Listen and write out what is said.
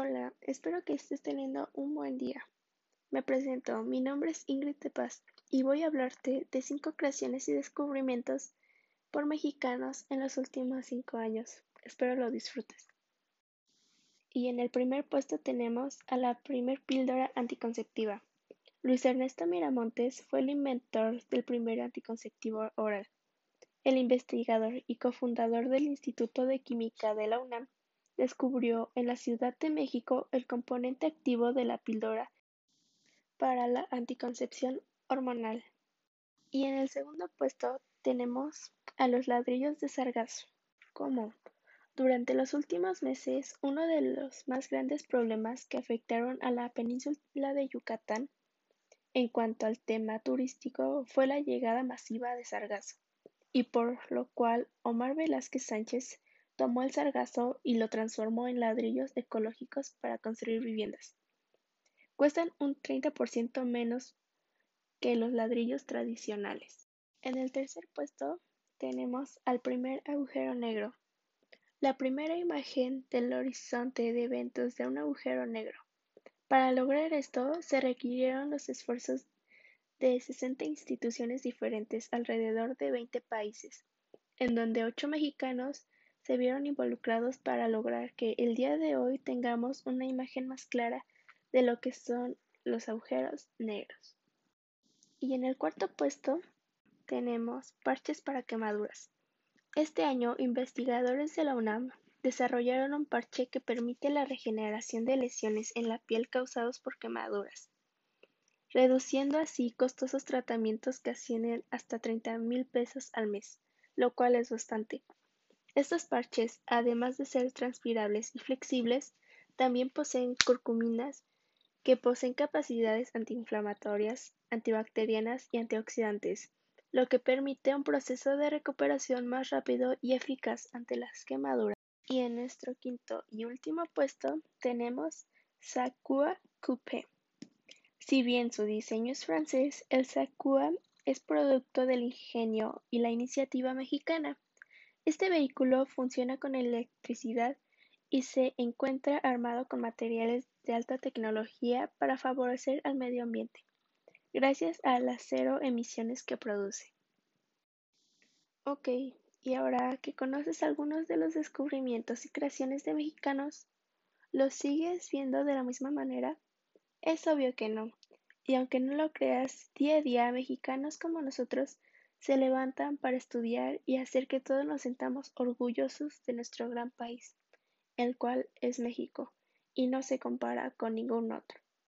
Hola, espero que estés teniendo un buen día. Me presento, mi nombre es Ingrid de Paz y voy a hablarte de cinco creaciones y descubrimientos por mexicanos en los últimos cinco años. Espero lo disfrutes. Y en el primer puesto tenemos a la primer píldora anticonceptiva. Luis Ernesto Miramontes fue el inventor del primer anticonceptivo oral. El investigador y cofundador del Instituto de Química de la UNAM descubrió en la Ciudad de México el componente activo de la píldora para la anticoncepción hormonal. Y en el segundo puesto tenemos a los ladrillos de sargazo. Como durante los últimos meses, uno de los más grandes problemas que afectaron a la península de Yucatán en cuanto al tema turístico fue la llegada masiva de sargazo, y por lo cual Omar Velázquez Sánchez tomó el sargazo y lo transformó en ladrillos ecológicos para construir viviendas. Cuestan un 30% menos que los ladrillos tradicionales. En el tercer puesto tenemos al primer agujero negro. La primera imagen del horizonte de eventos de un agujero negro. Para lograr esto se requirieron los esfuerzos de 60 instituciones diferentes alrededor de 20 países, en donde 8 mexicanos se vieron involucrados para lograr que el día de hoy tengamos una imagen más clara de lo que son los agujeros negros. Y en el cuarto puesto tenemos parches para quemaduras. Este año, investigadores de la UNAM desarrollaron un parche que permite la regeneración de lesiones en la piel causados por quemaduras, reduciendo así costosos tratamientos que ascienden hasta 30 mil pesos al mes, lo cual es bastante. Estos parches, además de ser transpirables y flexibles, también poseen curcuminas que poseen capacidades antiinflamatorias, antibacterianas y antioxidantes, lo que permite un proceso de recuperación más rápido y eficaz ante las quemaduras. Y en nuestro quinto y último puesto tenemos Sacua Coupé. Si bien su diseño es francés, el Sacua es producto del ingenio y la iniciativa mexicana. Este vehículo funciona con electricidad y se encuentra armado con materiales de alta tecnología para favorecer al medio ambiente, gracias a las cero emisiones que produce. Ok, y ahora que conoces algunos de los descubrimientos y creaciones de mexicanos, ¿los sigues viendo de la misma manera? Es obvio que no. Y aunque no lo creas, día a día mexicanos como nosotros se levantan para estudiar y hacer que todos nos sentamos orgullosos de nuestro gran país, el cual es México, y no se compara con ningún otro.